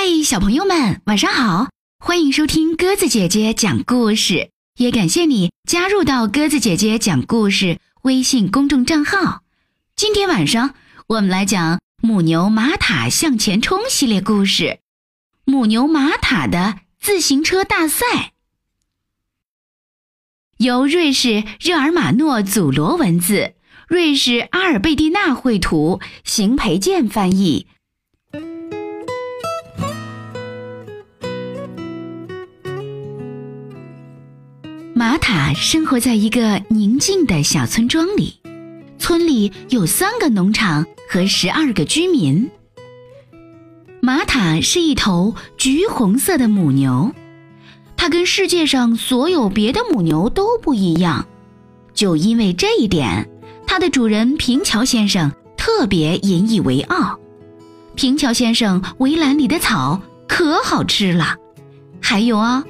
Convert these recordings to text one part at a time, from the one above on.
嗨，小朋友们，晚上好！欢迎收听鸽子姐姐讲故事，也感谢你加入到鸽子姐姐讲故事微信公众账号。今天晚上我们来讲母牛玛塔向前冲系列故事，《母牛玛塔的自行车大赛》，由瑞士热尔马诺祖罗文字，瑞士阿尔贝蒂娜绘图，邢培建翻译。玛塔生活在一个宁静的小村庄里，村里有三个农场和十二个居民。玛塔是一头橘红色的母牛，它跟世界上所有别的母牛都不一样。就因为这一点，它的主人平桥先生特别引以为傲。平桥先生围栏里的草可好吃了，还有啊。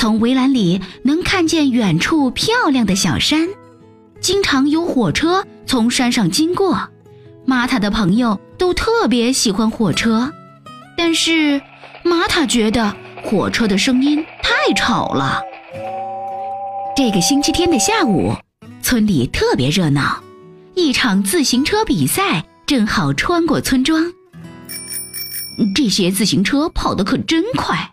从围栏里能看见远处漂亮的小山，经常有火车从山上经过。玛塔的朋友都特别喜欢火车，但是玛塔觉得火车的声音太吵了。这个星期天的下午，村里特别热闹，一场自行车比赛正好穿过村庄。这些自行车跑得可真快。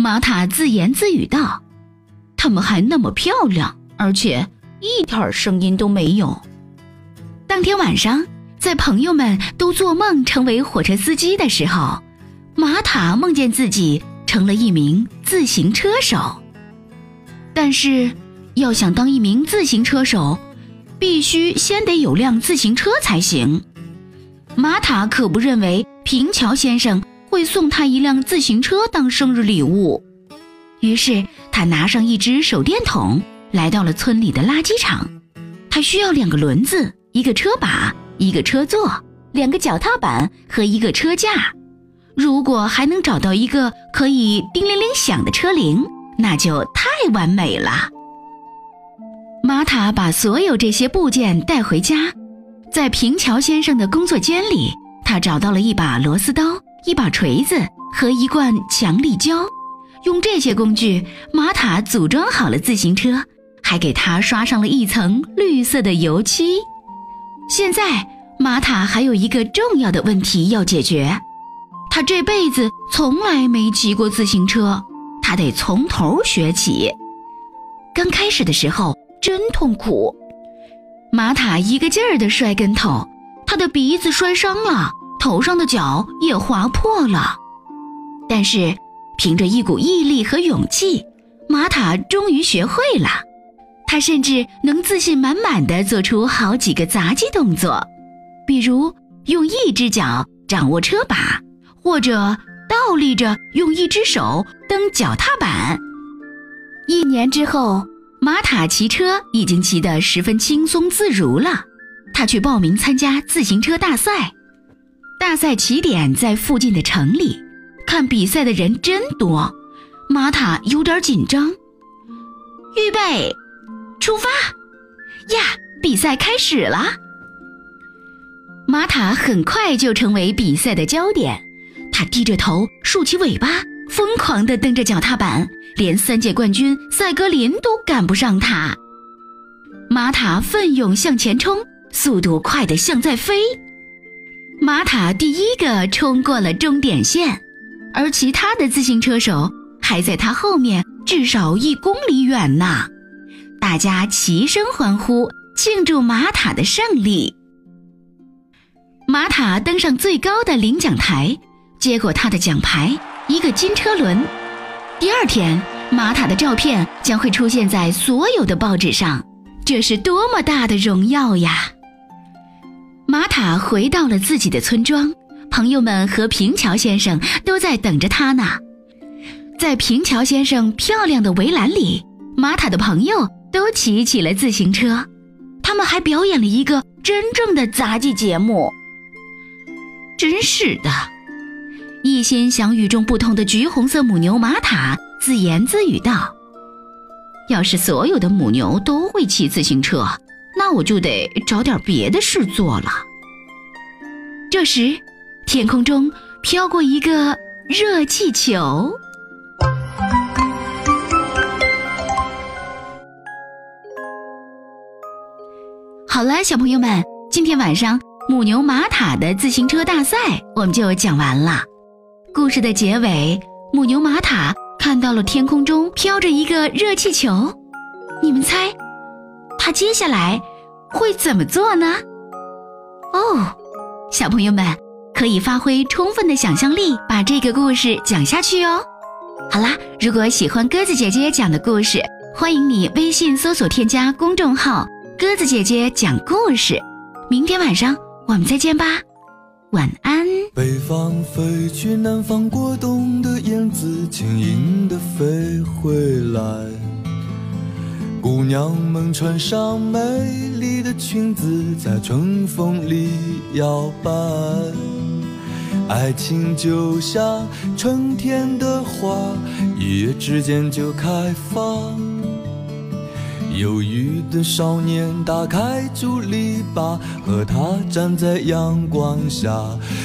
玛塔自言自语道：“他们还那么漂亮，而且一点声音都没有。”当天晚上，在朋友们都做梦成为火车司机的时候，玛塔梦见自己成了一名自行车手。但是，要想当一名自行车手，必须先得有辆自行车才行。玛塔可不认为平桥先生。会送他一辆自行车当生日礼物，于是他拿上一只手电筒，来到了村里的垃圾场。他需要两个轮子、一个车把、一个车座、两个脚踏板和一个车架。如果还能找到一个可以叮铃铃响的车铃，那就太完美了。玛塔把所有这些部件带回家，在平桥先生的工作间里，他找到了一把螺丝刀。一把锤子和一罐强力胶，用这些工具，玛塔组装好了自行车，还给它刷上了一层绿色的油漆。现在，玛塔还有一个重要的问题要解决，他这辈子从来没骑过自行车，他得从头学起。刚开始的时候真痛苦，玛塔一个劲儿地摔跟头，他的鼻子摔伤了。头上的角也划破了，但是凭着一股毅力和勇气，玛塔终于学会了。他甚至能自信满满的做出好几个杂技动作，比如用一只脚掌握车把，或者倒立着用一只手蹬脚踏板。一年之后，玛塔骑车已经骑得十分轻松自如了。他去报名参加自行车大赛。大赛起点在附近的城里，看比赛的人真多，玛塔有点紧张。预备，出发！呀，比赛开始了。玛塔很快就成为比赛的焦点，他低着头，竖起尾巴，疯狂地蹬着脚踏板，连三届冠军赛格林都赶不上他。玛塔奋勇向前冲，速度快得像在飞。玛塔第一个冲过了终点线，而其他的自行车手还在他后面至少一公里远呢。大家齐声欢呼，庆祝玛塔的胜利。玛塔登上最高的领奖台，接过他的奖牌——一个金车轮。第二天，玛塔的照片将会出现在所有的报纸上，这是多么大的荣耀呀！玛塔回到了自己的村庄，朋友们和平桥先生都在等着他呢。在平桥先生漂亮的围栏里，玛塔的朋友都骑起了自行车，他们还表演了一个真正的杂技节目。真是的，一心想与众不同的橘红色母牛玛塔自言自语道：“要是所有的母牛都会骑自行车。”那我就得找点别的事做了。这时，天空中飘过一个热气球。好了，小朋友们，今天晚上母牛玛塔的自行车大赛我们就讲完了。故事的结尾，母牛玛塔看到了天空中飘着一个热气球，你们猜，它接下来会怎么做呢？哦，小朋友们可以发挥充分的想象力，把这个故事讲下去哦。好啦，如果喜欢鸽子姐姐讲的故事，欢迎你微信搜索添加公众号“鸽子姐姐讲故事”。明天晚上我们再见吧，晚安。北方飞去南方过冬的燕子，轻盈地飞回来。姑娘们穿上美丽的裙子，在春风里摇摆。爱情就像春天的花，一夜之间就开放。忧郁的少年打开竹篱笆，和她站在阳光下。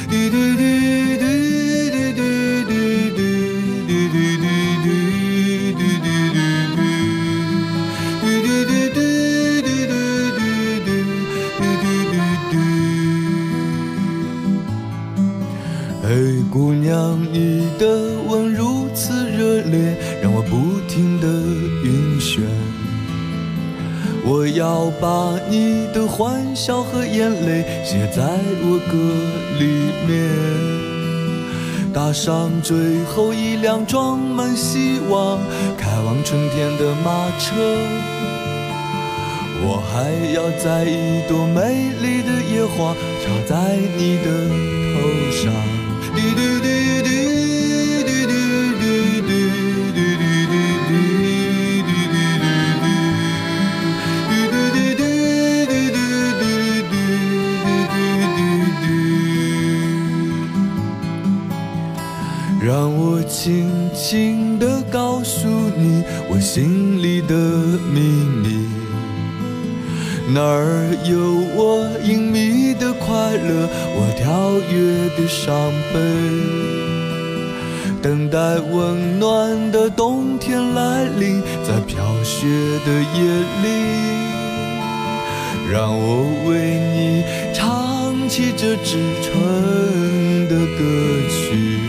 滴滴滴滴嘿姑娘，你的吻如此热烈，让我不停地晕眩。我要把你的欢笑和眼泪写在我歌里面，搭上最后一辆装满希望、开往春天的马车。我还要摘一朵美丽的野花，插在你的头上。让我轻轻地告诉你我心里的秘密，哪儿有我隐秘的快乐，我跳跃的伤悲，等待温暖的冬天来临，在飘雪的夜里，让我为你唱起这支春的歌曲。